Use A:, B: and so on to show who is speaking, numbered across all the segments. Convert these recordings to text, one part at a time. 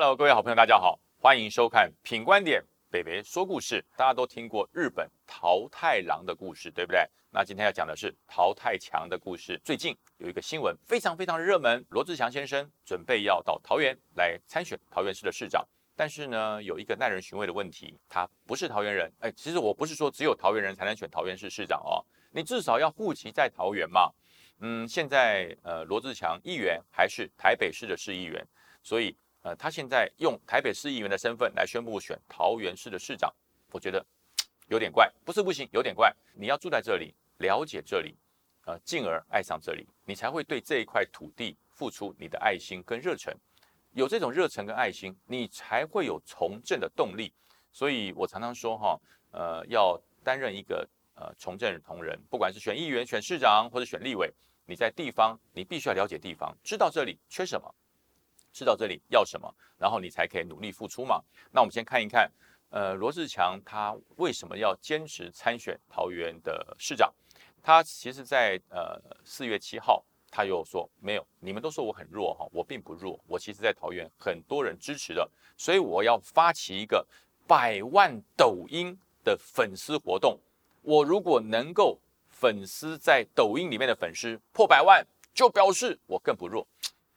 A: Hello，各位好朋友，大家好，欢迎收看《品观点北北说故事》。大家都听过日本桃太郎的故事，对不对？那今天要讲的是桃太强的故事。最近有一个新闻非常非常热门，罗志祥先生准备要到桃园来参选桃园市的市长。但是呢，有一个耐人寻味的问题，他不是桃园人。哎，其实我不是说只有桃园人才能选桃园市市长哦，你至少要户籍在桃园嘛。嗯，现在呃，罗志强议员还是台北市的市议员，所以呃，他现在用台北市议员的身份来宣布选桃园市的市长，我觉得有点怪，不是不行，有点怪。你要住在这里，了解这里，呃，进而爱上这里，你才会对这一块土地付出你的爱心跟热忱。有这种热忱跟爱心，你才会有从政的动力。所以我常常说哈，呃，要担任一个呃从政同仁，不管是选议员、选市长或者选立委。你在地方，你必须要了解地方，知道这里缺什么，知道这里要什么，然后你才可以努力付出嘛。那我们先看一看，呃，罗志强他为什么要坚持参选桃园的市长？他其实，在呃四月七号，他又说没有，你们都说我很弱哈，我并不弱，我其实在桃园很多人支持的，所以我要发起一个百万抖音的粉丝活动，我如果能够。粉丝在抖音里面的粉丝破百万，就表示我更不弱。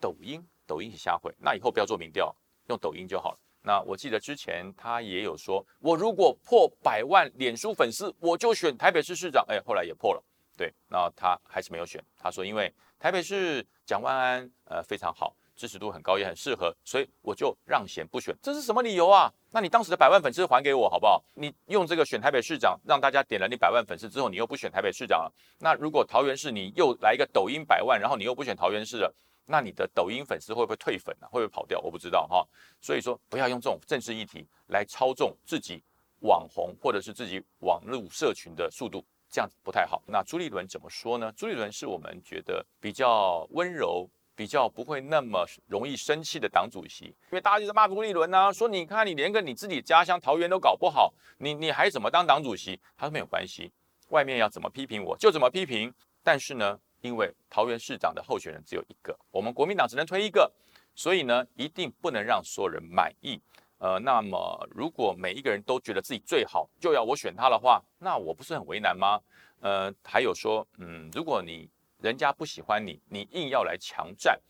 A: 抖音，抖音是瞎回，那以后不要做民调，用抖音就好了。那我记得之前他也有说，我如果破百万脸书粉丝，我就选台北市市长。哎，后来也破了。对，那他还是没有选。他说，因为台北市蒋万安呃非常好。支持度很高，也很适合，所以我就让贤不选，这是什么理由啊？那你当时的百万粉丝还给我好不好？你用这个选台北市长，让大家点了你百万粉丝之后，你又不选台北市长了。那如果桃园市你又来一个抖音百万，然后你又不选桃园市了，那你的抖音粉丝会不会退粉啊？会不会跑掉？我不知道哈。所以说，不要用这种政治议题来操纵自己网红或者是自己网络社群的速度，这样子不太好。那朱立伦怎么说呢？朱立伦是我们觉得比较温柔。比较不会那么容易生气的党主席，因为大家就在骂朱立伦呐，说你看你连个你自己家乡桃园都搞不好，你你还怎么当党主席？他说没有关系，外面要怎么批评我就怎么批评。但是呢，因为桃园市长的候选人只有一个，我们国民党只能推一个，所以呢，一定不能让所有人满意。呃，那么如果每一个人都觉得自己最好，就要我选他的话，那我不是很为难吗？呃，还有说，嗯，如果你。人家不喜欢你，你硬要来强占，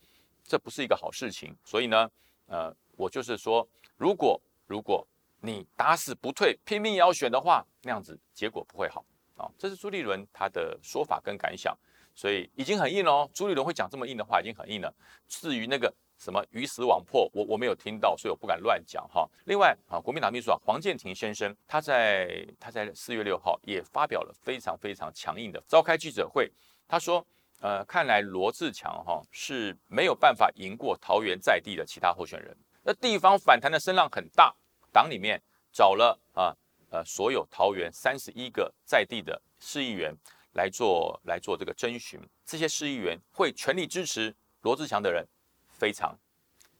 A: 这不是一个好事情。所以呢，呃，我就是说，如果如果你打死不退，拼命也要选的话，那样子结果不会好啊。这是朱立伦他的说法跟感想，所以已经很硬了哦。朱立伦会讲这么硬的话，已经很硬了。至于那个什么鱼死网破，我我没有听到，所以我不敢乱讲哈。另外啊，国民党秘书长黄建庭先生，他在他在四月六号也发表了非常非常强硬的召开记者会，他说。呃，看来罗志强哈是没有办法赢过桃园在地的其他候选人。那地方反弹的声浪很大，党里面找了啊呃所有桃园三十一个在地的市议员来做来做这个征询，这些市议员会全力支持罗志强的人，非常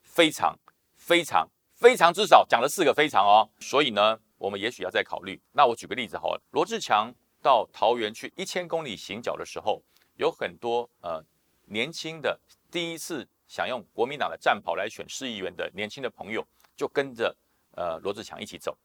A: 非常非常非常之少讲了四个非常哦。所以呢，我们也许要再考虑。那我举个例子好了，罗志强到桃园去一千公里行脚的时候。有很多呃年轻的第一次想用国民党的战袍来选市议员的年轻的朋友，就跟着呃罗志强一起走。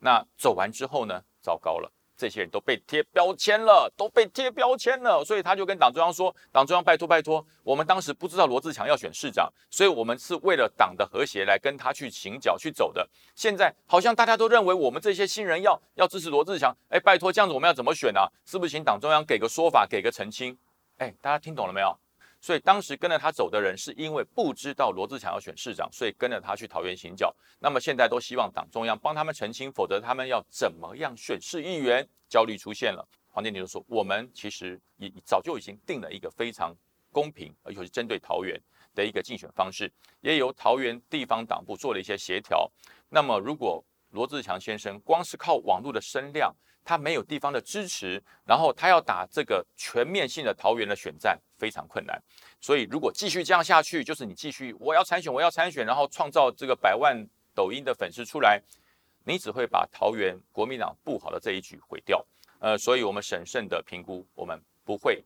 A: 那走完之后呢，糟糕了，这些人都被贴标签了，都被贴标签了。所以他就跟党中央说：“党中央，拜托拜托，我们当时不知道罗志强要选市长，所以我们是为了党的和谐来跟他去请脚去走的。现在好像大家都认为我们这些新人要要支持罗志强，哎，拜托，这样子我们要怎么选啊？是不是请党中央给个说法，给个澄清？”哎，大家听懂了没有？所以当时跟着他走的人，是因为不知道罗志强要选市长，所以跟着他去桃园行脚。那么现在都希望党中央帮他们澄清，否则他们要怎么样选市议员？焦虑出现了。黄建庭就说：“我们其实也早就已经定了一个非常公平，而且是针对桃园的一个竞选方式，也由桃园地方党部做了一些协调。那么如果罗志强先生光是靠网络的声量，他没有地方的支持，然后他要打这个全面性的桃园的选战非常困难，所以如果继续这样下去，就是你继续我要参选，我要参选，然后创造这个百万抖音的粉丝出来，你只会把桃园国民党布好的这一局毁掉。呃，所以我们审慎的评估，我们不会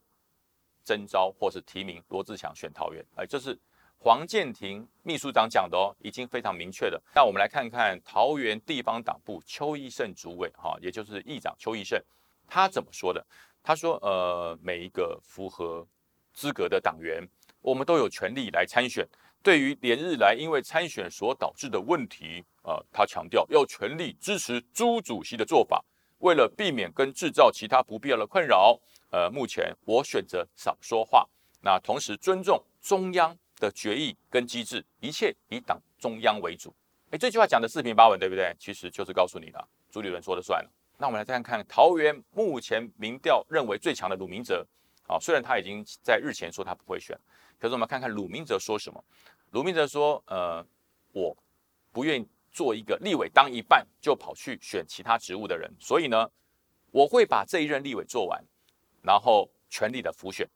A: 征召或是提名罗志强选桃园。哎，这是。黄建庭秘书长讲的哦，已经非常明确的。那我们来看看桃园地方党部邱义胜主委哈，也就是议长邱义胜，他怎么说的？他说：呃，每一个符合资格的党员，我们都有权利来参选。对于连日来因为参选所导致的问题，呃，他强调要全力支持朱主席的做法。为了避免跟制造其他不必要的困扰，呃，目前我选择少说话。那同时尊重中央的决议跟机制，一切以党中央为主。哎，这句话讲的四平八稳，对不对？其实就是告诉你了，朱立伦说了算了。那我们来看看桃园目前民调认为最强的鲁明哲，啊，虽然他已经在日前说他不会选，可是我们看看鲁明哲说什么。鲁明哲说，呃，我不愿意。做一个立委当一半就跑去选其他职务的人，所以呢，我会把这一任立委做完，然后全力的辅选。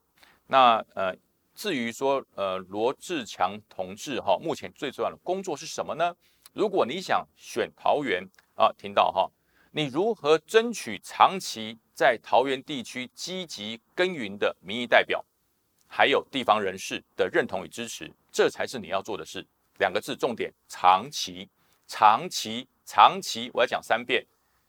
A: 那呃，至于说呃罗志强同志哈，目前最重要的工作是什么呢？如果你想选桃园啊，听到哈，你如何争取长期在桃园地区积极耕耘的民意代表，还有地方人士的认同与支持，这才是你要做的事。两个字重点：长期。长期，长期，我要讲三遍，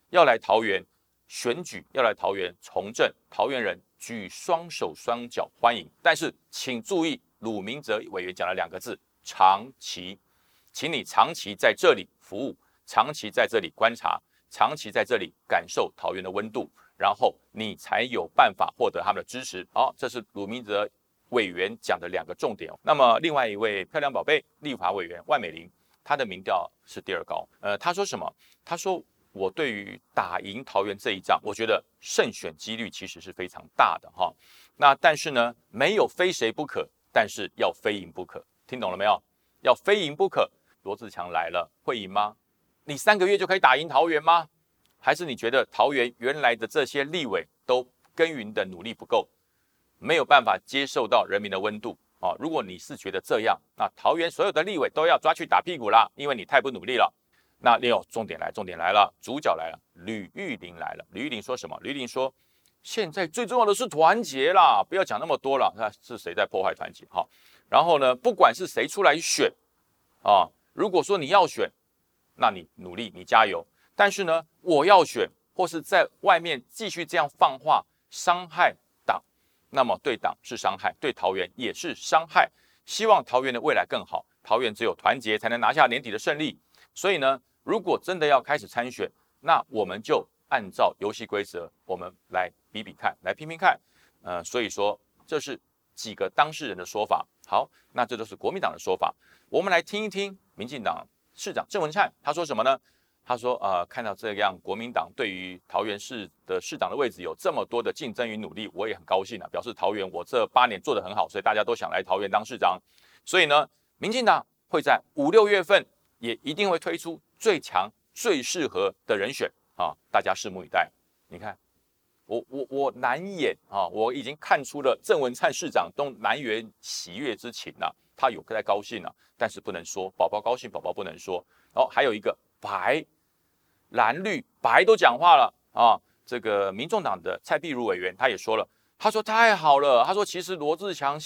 A: 要来桃园选举，要来桃园从政，桃园人举双手双脚欢迎。但是请注意，鲁明哲委员讲了两个字：长期，请你长期在这里服务，长期在这里观察，长期在这里感受桃园的温度，然后你才有办法获得他们的支持。好，这是鲁明哲委员讲的两个重点。那么另外一位漂亮宝贝立法委员万美玲。他的民调是第二高，呃，他说什么？他说我对于打赢桃园这一仗，我觉得胜选几率其实是非常大的哈。那但是呢，没有非谁不可，但是要非赢不可，听懂了没有？要非赢不可。罗志强来了会赢吗？你三个月就可以打赢桃园吗？还是你觉得桃园原来的这些立委都耕耘的努力不够，没有办法接受到人民的温度？啊，如果你是觉得这样，那桃园所有的立委都要抓去打屁股啦，因为你太不努力了。那六重点来，重点来了，主角来了，吕玉玲来了。吕玉玲说什么？吕玉玲说，现在最重要的是团结啦，不要讲那么多了。那是谁在破坏团结？哈，然后呢，不管是谁出来选，啊，如果说你要选，那你努力，你加油。但是呢，我要选，或是在外面继续这样放话，伤害党。那么对党是伤害，对桃园也是伤害。希望桃园的未来更好，桃园只有团结才能拿下年底的胜利。所以呢，如果真的要开始参选，那我们就按照游戏规则，我们来比比看，来拼拼看。呃，所以说这是几个当事人的说法。好，那这都是国民党的说法。我们来听一听民进党市长郑文灿他说什么呢？他说：“呃，看到这样，国民党对于桃园市的市长的位置有这么多的竞争与努力，我也很高兴啊。表示桃园我这八年做得很好，所以大家都想来桃园当市长。所以呢，民进党会在五六月份也一定会推出最强、最适合的人选啊，大家拭目以待。你看，我我我难掩啊，我已经看出了郑文灿市长都难掩喜悦之情了，他有在高兴啊，但是不能说宝宝高兴，宝宝不能说。哦，还有一个白。”蓝绿白都讲话了啊！这个民众党的蔡碧如委员他也说了，他说太好了，他说其实罗志强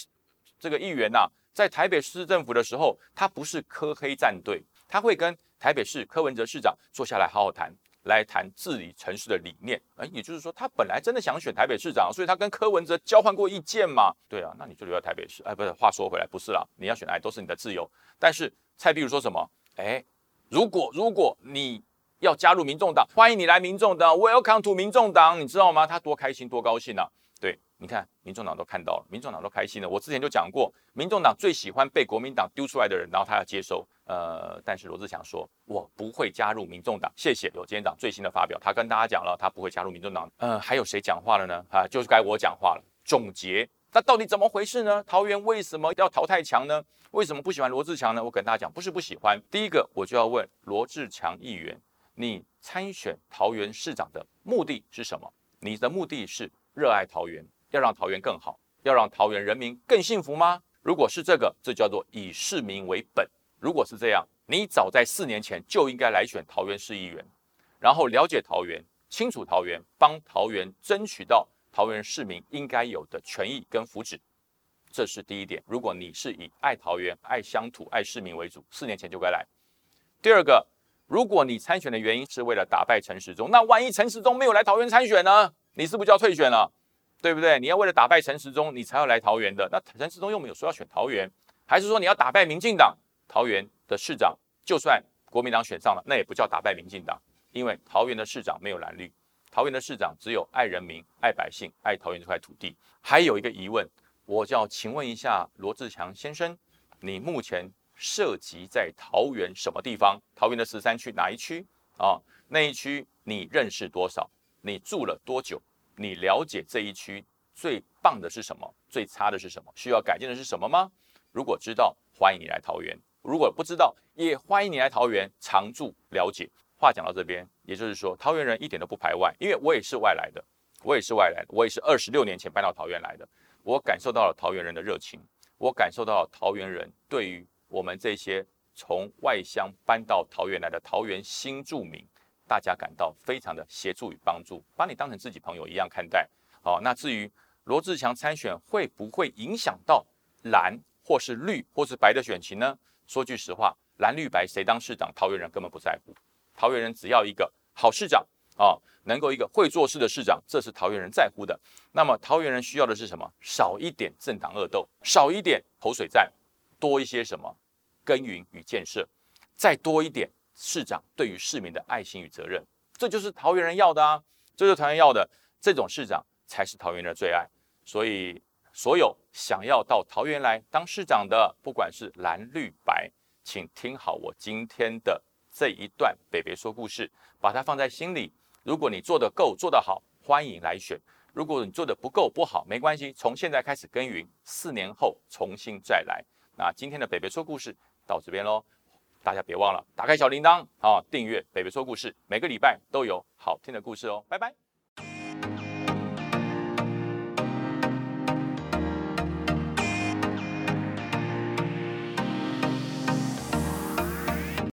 A: 这个议员呐，在台北市政府的时候，他不是科黑战队，他会跟台北市柯文哲市长坐下来好好谈，来谈治理城市的理念。哎，也就是说，他本来真的想选台北市长，所以他跟柯文哲交换过意见嘛。对啊，那你就留在台北市。哎，不是，话说回来，不是啦，你要选哪都是你的自由。但是蔡碧如说什么？哎，如果如果你要加入民众党，欢迎你来民众党，Welcome to 民众党，你知道吗？他多开心，多高兴啊！对，你看，民众党都看到了，民众党都开心了。我之前就讲过，民众党最喜欢被国民党丢出来的人，然后他要接收。呃，但是罗志祥说，我不会加入民众党，谢谢。有今天党最新的发表，他跟大家讲了，他不会加入民众党。呃，还有谁讲话了呢？啊，就是该我讲话了。总结，那到底怎么回事呢？桃园为什么要淘汰强呢？为什么不喜欢罗志强呢？我跟大家讲，不是不喜欢。第一个，我就要问罗志强议员。你参选桃园市长的目的是什么？你的目的是热爱桃园，要让桃园更好，要让桃园人民更幸福吗？如果是这个，这叫做以市民为本。如果是这样，你早在四年前就应该来选桃园市议员，然后了解桃园，清楚桃园，帮桃园争取到桃园市民应该有的权益跟福祉。这是第一点。如果你是以爱桃园、爱乡土、爱市民为主，四年前就该来。第二个，如果你参选的原因是为了打败陈时中，那万一陈时中没有来桃园参选呢？你是不是就要退选了？对不对？你要为了打败陈时中，你才要来桃园的。那陈时中又没有说要选桃园，还是说你要打败民进党？桃园的市长就算国民党选上了，那也不叫打败民进党，因为桃园的市长没有蓝绿，桃园的市长只有爱人民、爱百姓、爱桃园这块土地。还有一个疑问。我就要请问一下罗志强先生，你目前涉及在桃园什么地方？桃园的十三区哪一区啊？那一区你认识多少？你住了多久？你了解这一区最棒的是什么？最差的是什么？需要改进的是什么吗？如果知道，欢迎你来桃园；如果不知道，也欢迎你来桃园常住了解。话讲到这边，也就是说，桃园人一点都不排外，因为我也是外来的，我也是外来的，我也是二十六年前搬到桃园来的。我感受到了桃园人的热情，我感受到了桃园人对于我们这些从外乡搬到桃园来的桃园新住民，大家感到非常的协助与帮助，把你当成自己朋友一样看待。好，那至于罗志强参选会不会影响到蓝或是绿或是白的选情呢？说句实话，蓝绿白谁当市长，桃园人根本不在乎，桃园人只要一个好市长啊。能够一个会做事的市长，这是桃园人在乎的。那么桃园人需要的是什么？少一点政党恶斗，少一点口水战，多一些什么？耕耘与建设，再多一点市长对于市民的爱心与责任。这就是桃园人要的啊！这就是桃园要的，这种市长才是桃园人的最爱。所以，所有想要到桃园来当市长的，不管是蓝绿白，请听好我今天的这一段北北说故事，把它放在心里。如果你做得够、做得好，欢迎来选；如果你做得不够、不好，没关系，从现在开始耕耘，四年后重新再来。那今天的北北说故事到这边喽，大家别忘了打开小铃铛啊，订阅北北说故事，每个礼拜都有好听的故事哦，拜拜。